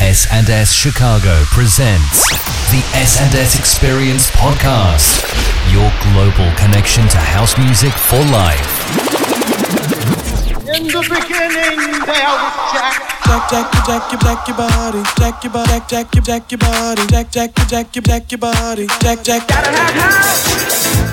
S&S Chicago presents the S&S Experience Podcast, your global connection to house music for life. In the beginning, there was Jack. Jack, Jack, Jack, your, Jack, your body, Jack, your body, Jack, your, Jack, your body, Jack, Jack, Jack, your, Jack, your body, Jack, Jack. Gotta have house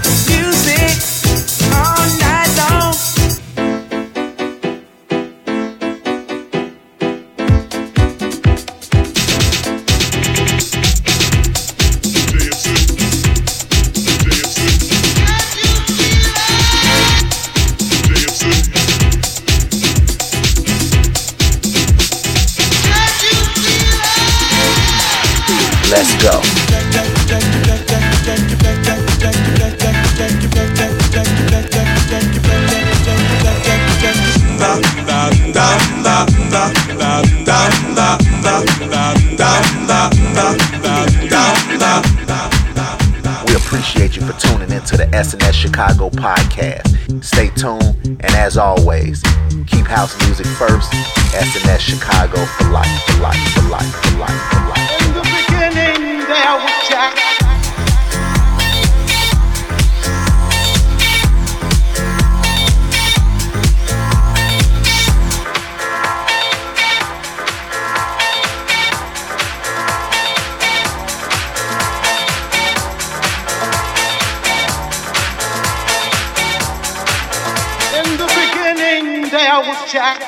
Chicago podcast. Stay tuned, and as always, keep house music first. S&S Chicago for life, for life, for life, for life, for life. In the beginning, there was Jack. Beginning, was Jack.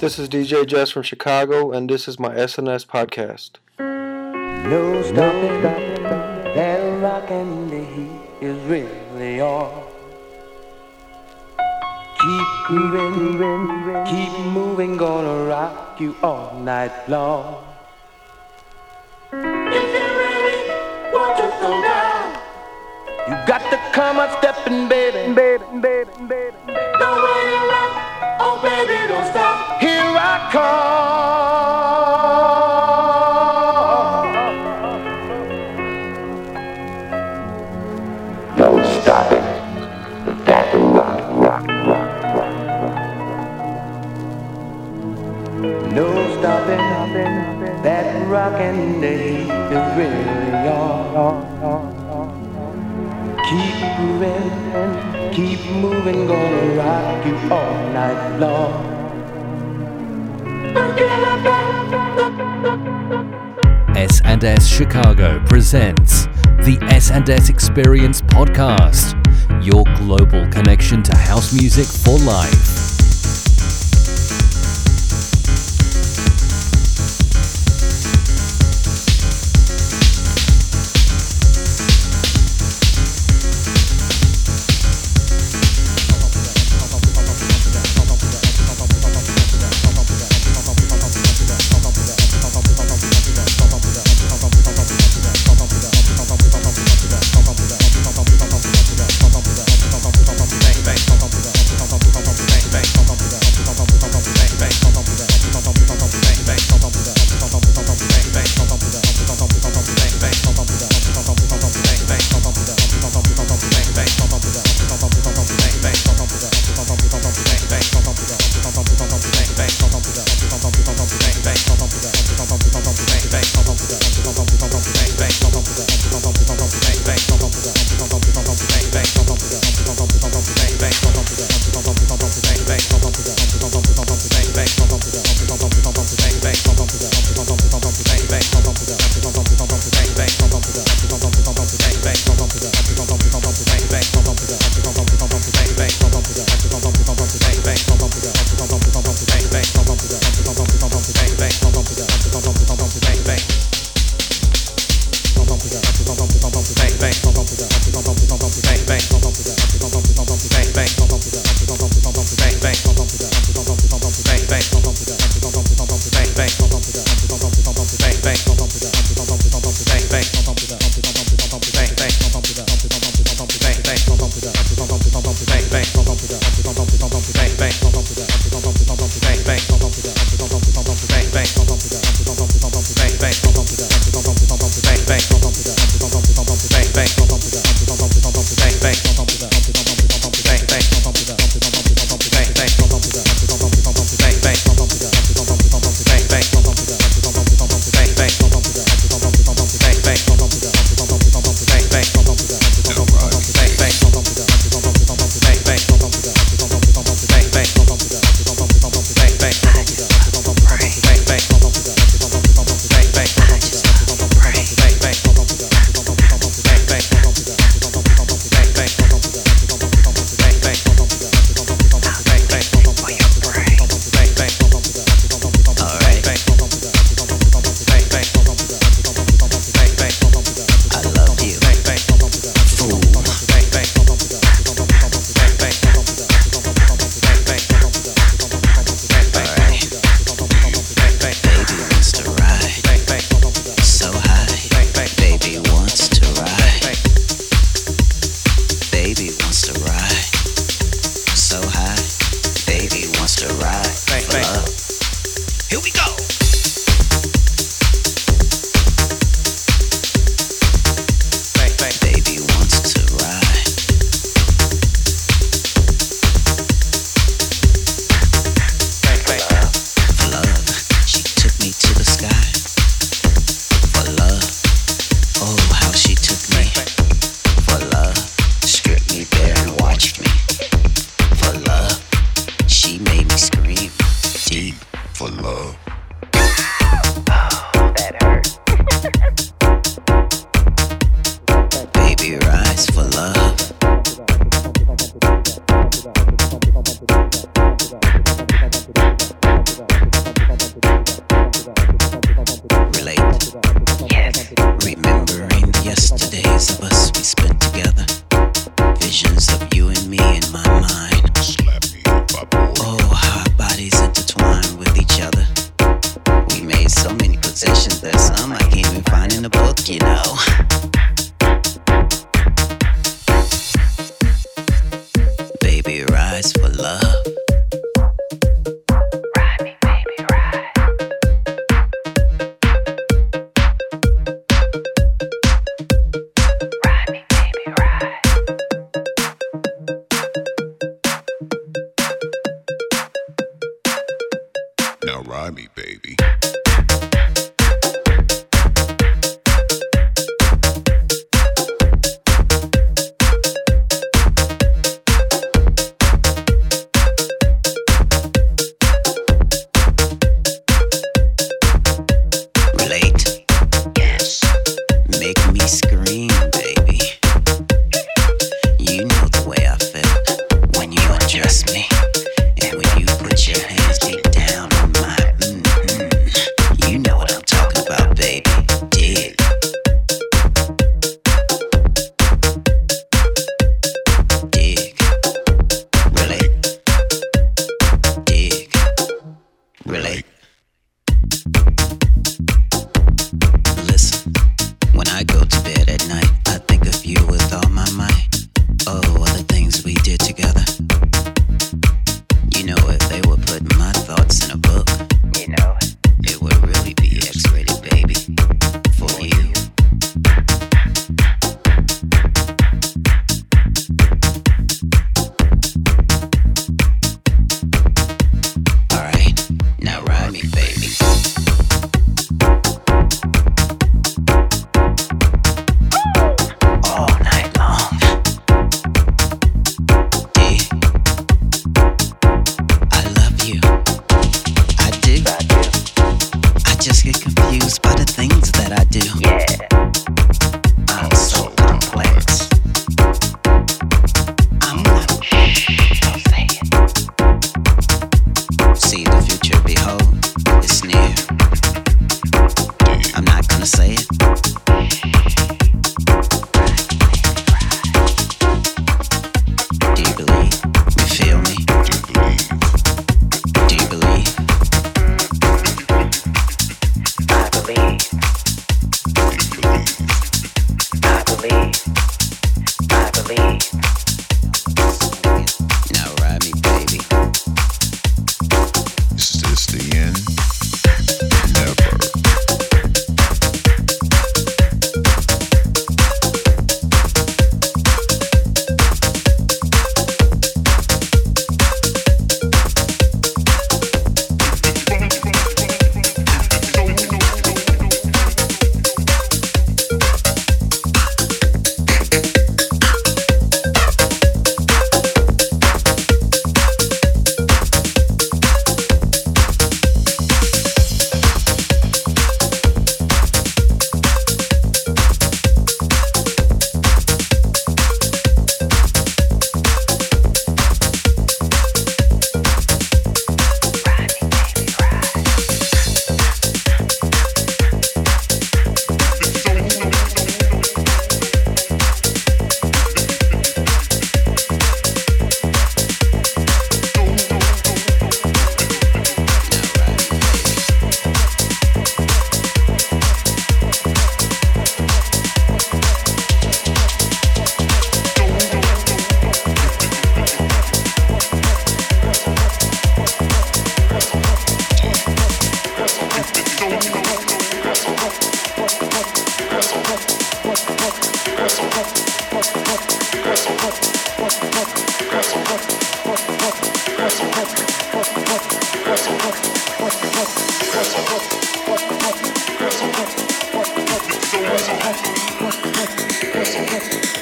This is DJ Jess from Chicago, and this is my S&S podcast. No stopping, that rockin' the heat is really on. Keep moving, keep moving, gonna rock you all night long. Got to come up stepping, baby, baby, baby, baby. Don't wait around, oh baby, don't stop. Here I come. Don't stop. That rock, rock, rock, rock, rock. No stopping, that rockin' the heat is really on. Keep moving, keep moving, gonna rock you all night long. S&S Chicago presents the S&S Experience Podcast, your global connection to house music for life.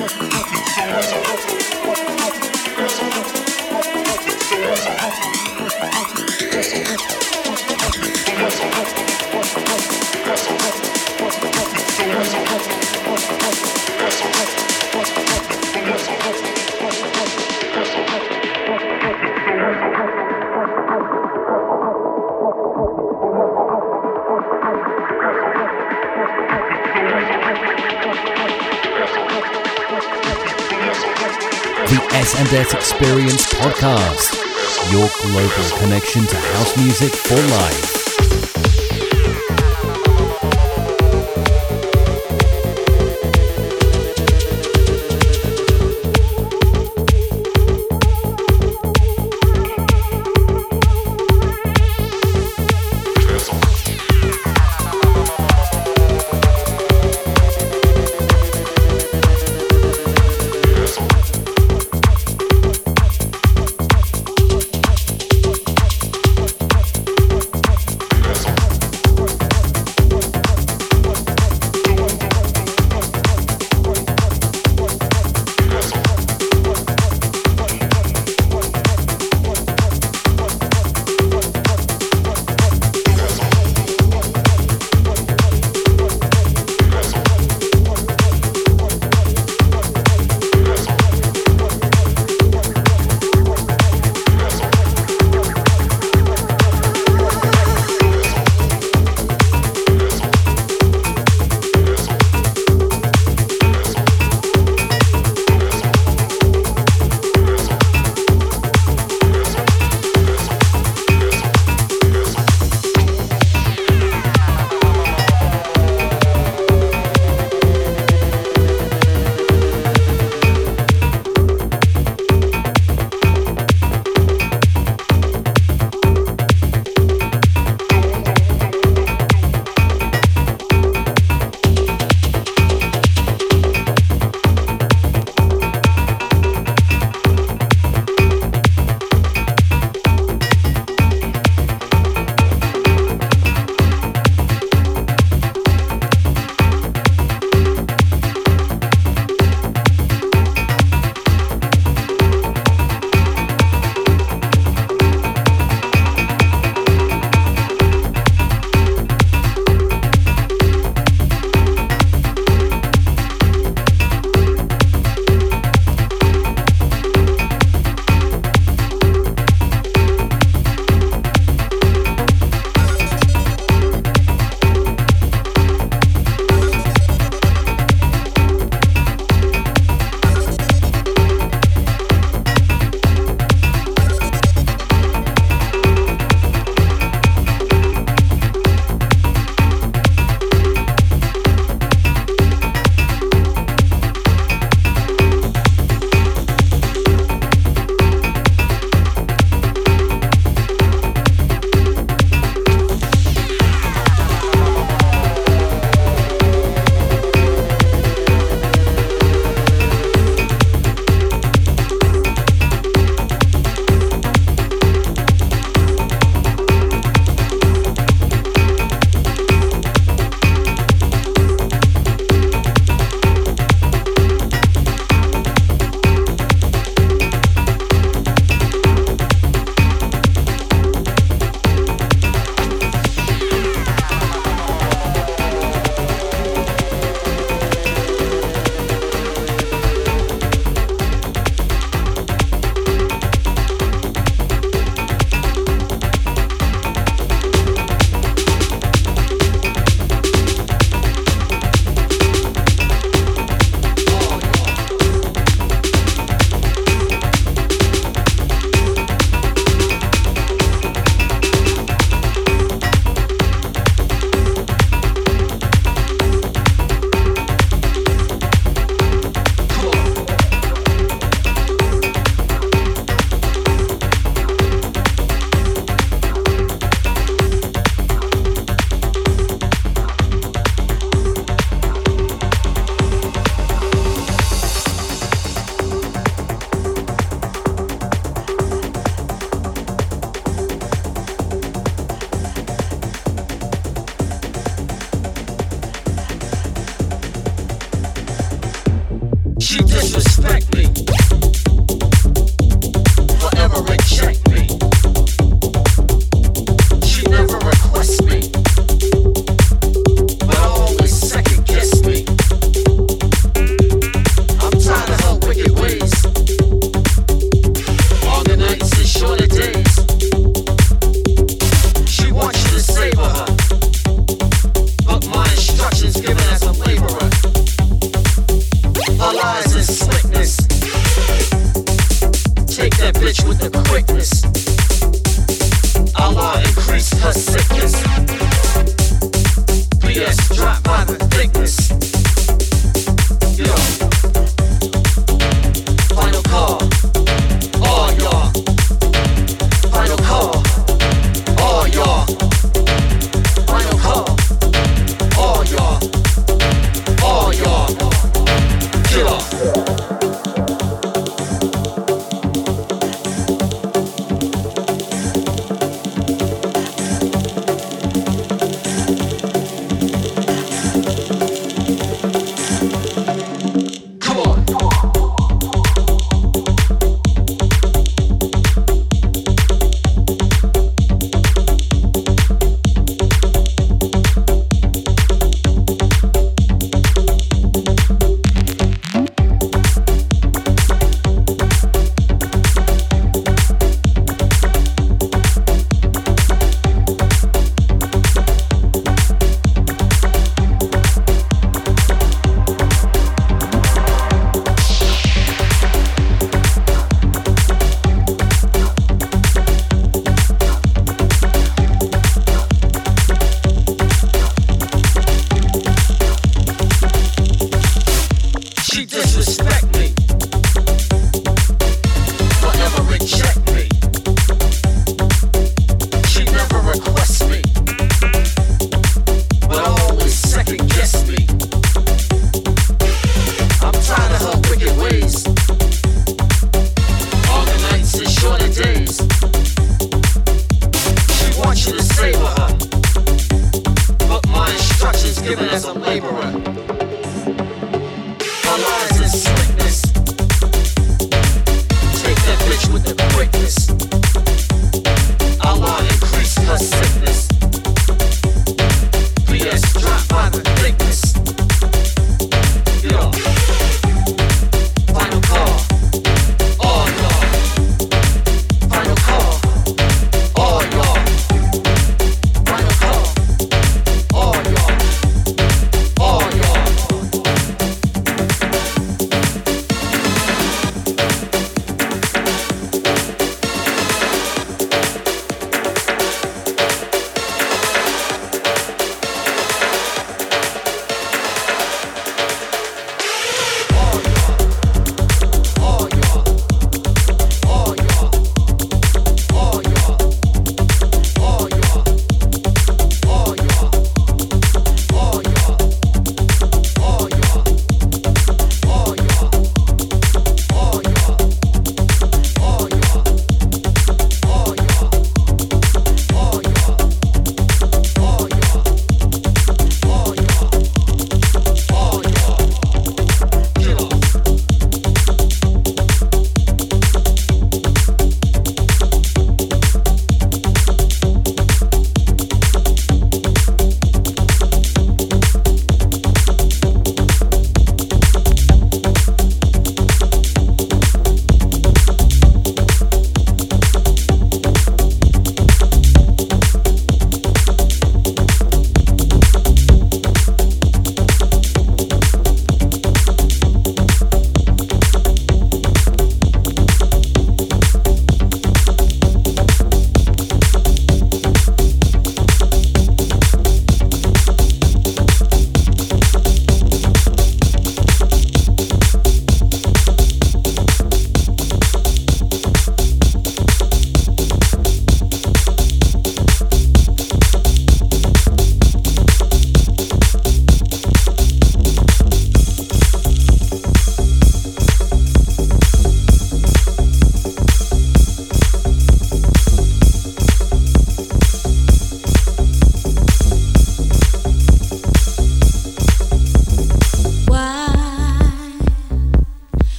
Yes. The S&S Experience podcast, your global connection to house music for life. Lies disrespect slickness.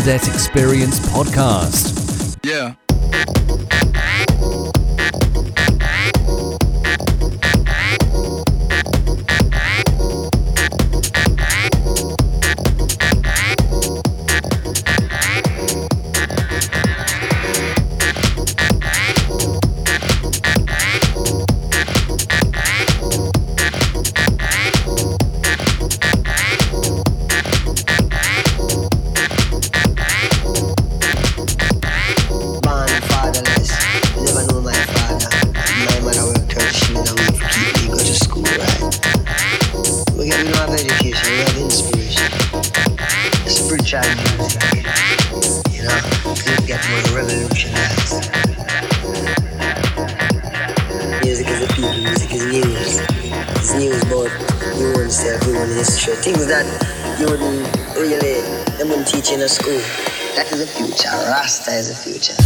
The S&S Experience podcast. Is the future.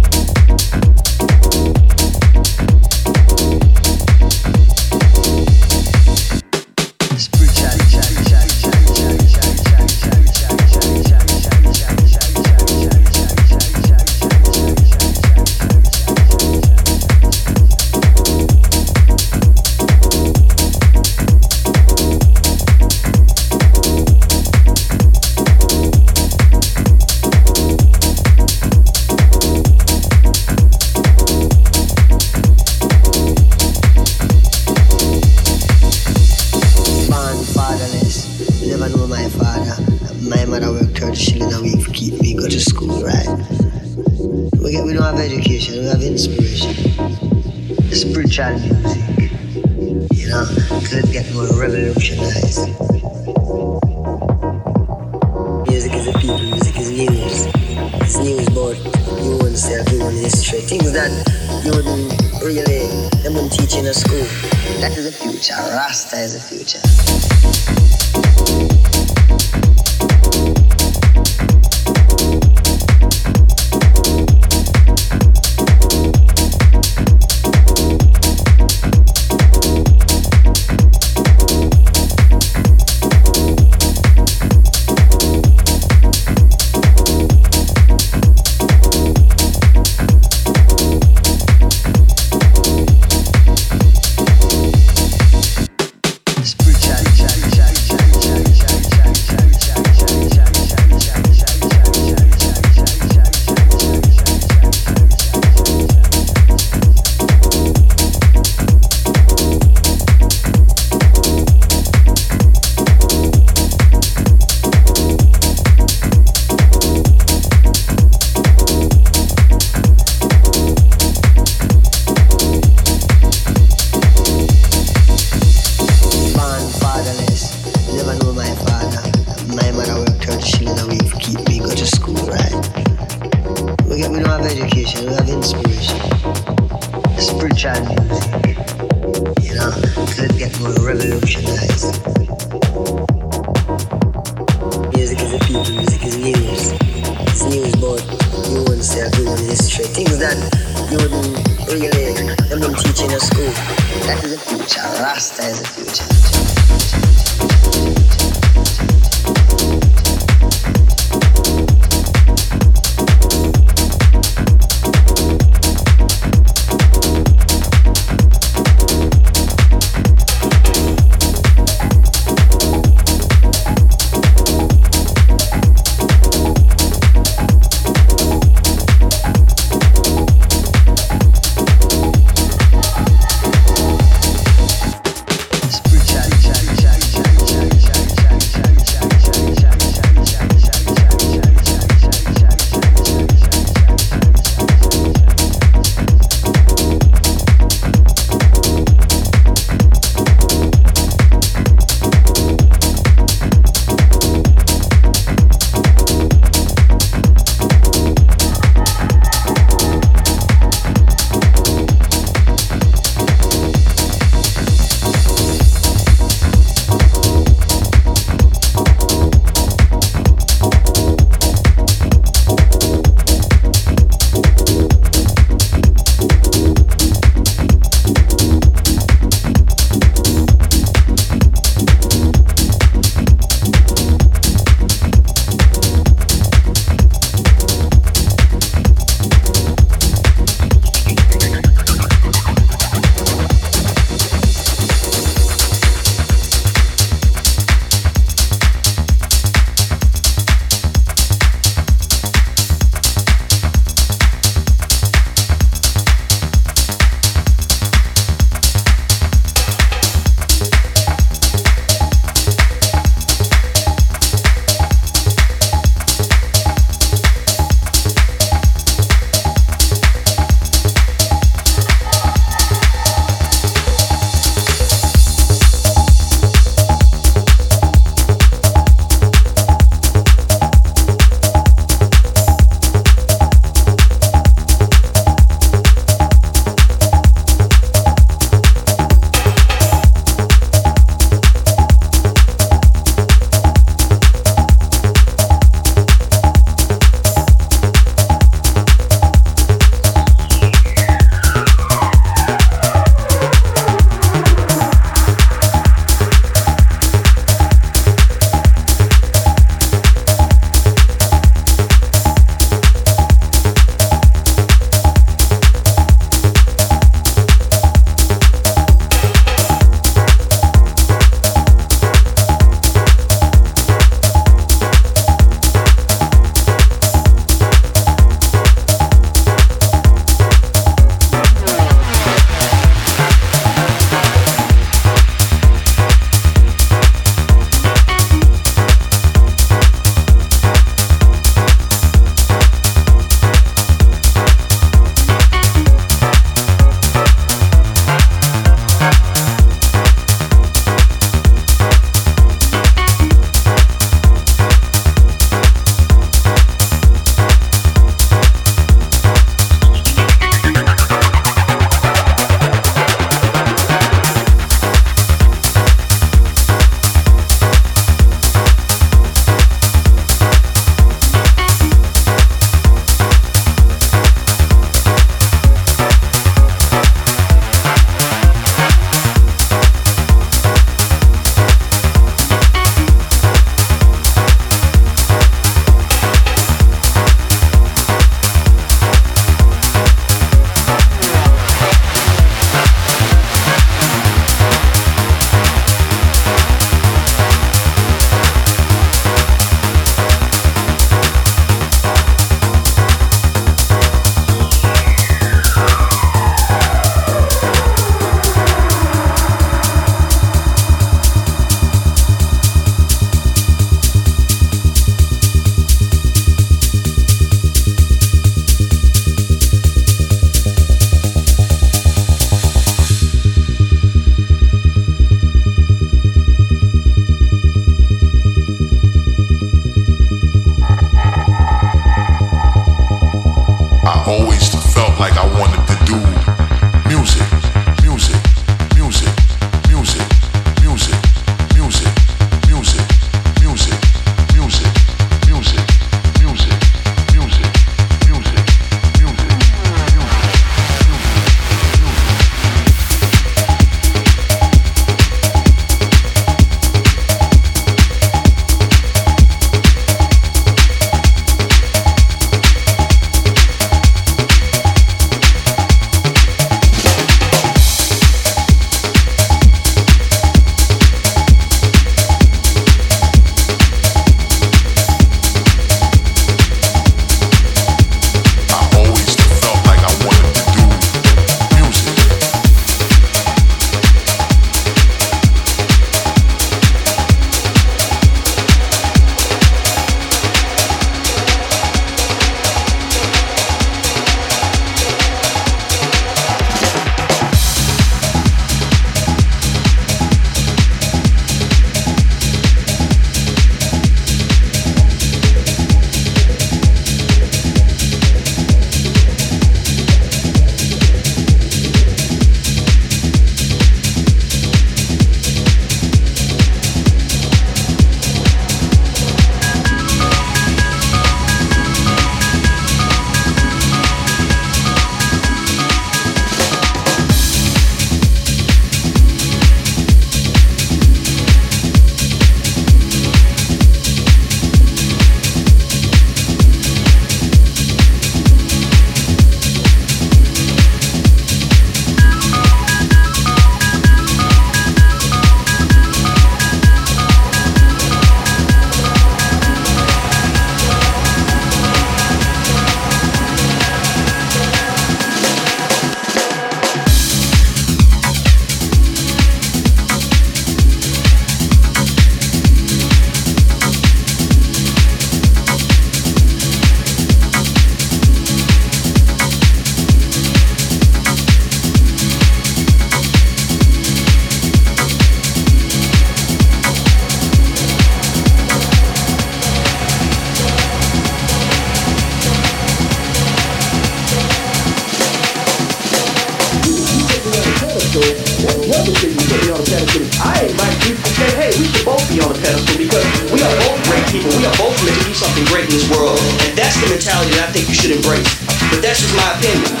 That I think you should embrace. But that's just my opinion.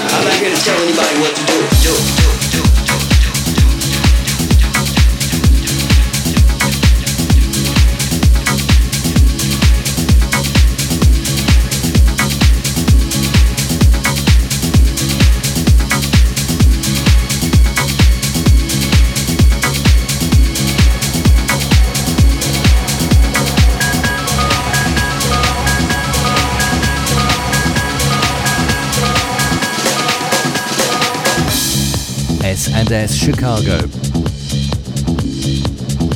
S&S Chicago.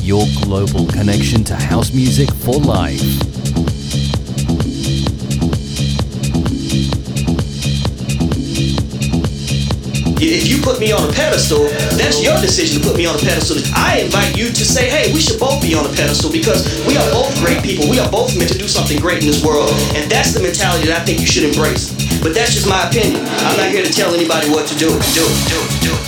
Your global connection to house music for life. If you put me on a pedestal, that's your decision to put me on a pedestal. I invite you to say, hey, we should both be on a pedestal because we are both great people. We are both meant to do something great in this world. And that's the mentality that I think you should embrace. But that's just my opinion. I'm not here to tell anybody what to do. Do, do, do,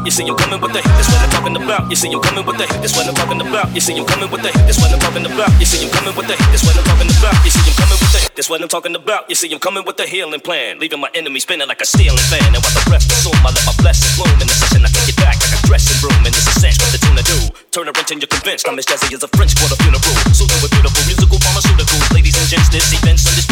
about. You see, I'm coming with the. That's what I'm talking about. You see, I'm coming with the. That's what I'm talking about. You see, I'm coming with the. That's what I'm talking about. You see, I'm coming with the. That's what I'm talking about. You see, I'm coming with the. That's what I'm talking about. You see, I'm coming with the healing plan, leaving my enemy spinning like a stealing fan. And while the breath consume, I let my blessings bloom in the session. I take it back like a dressing room. And this is sense what the tune to do. Turn a wrench and you're convinced. I'm as jazzy as a French quarter funeral. Soothing with beautiful musical pharmaceuticals. Ladies and gents, this event's undispense,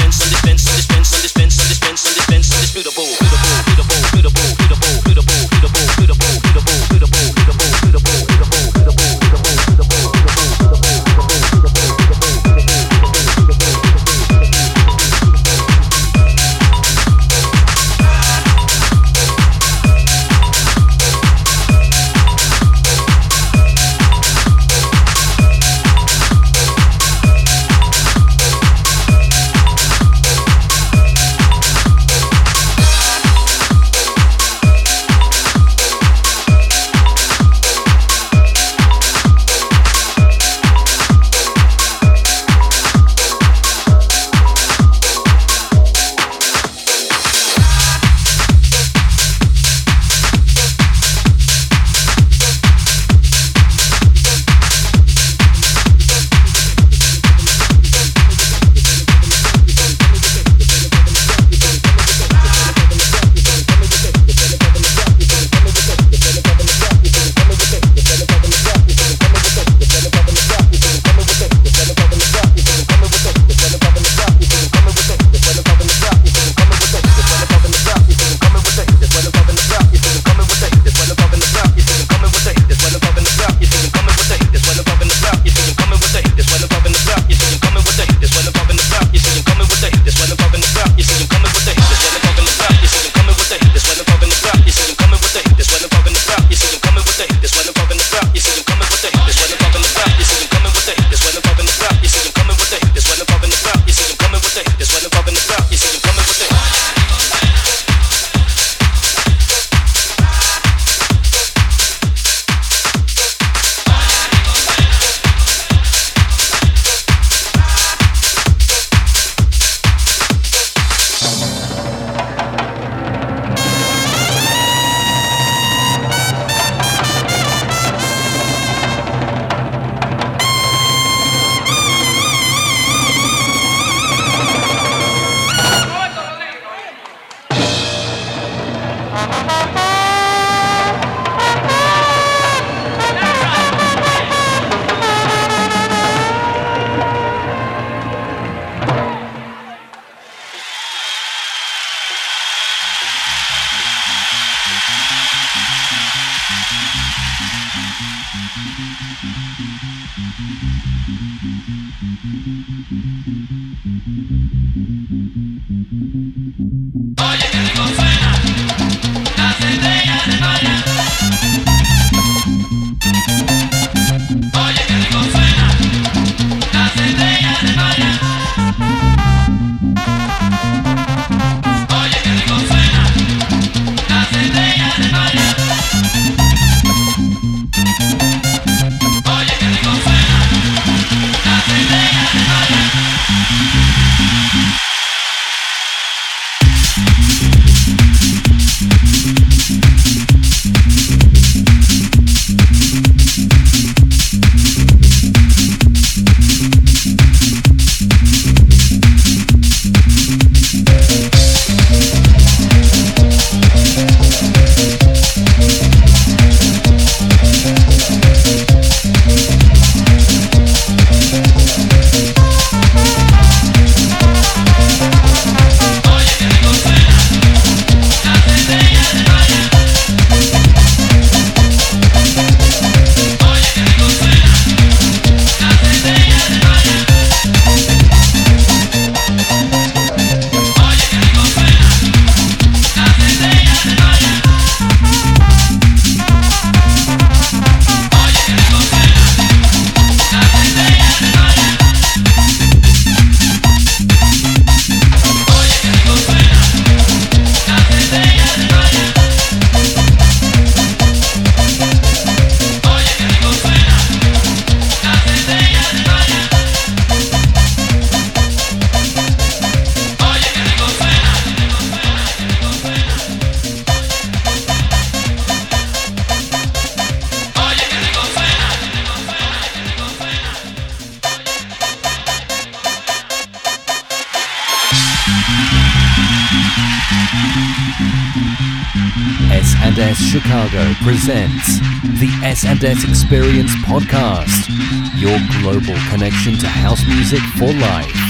the S&S Experience podcast, your global connection to house music for life.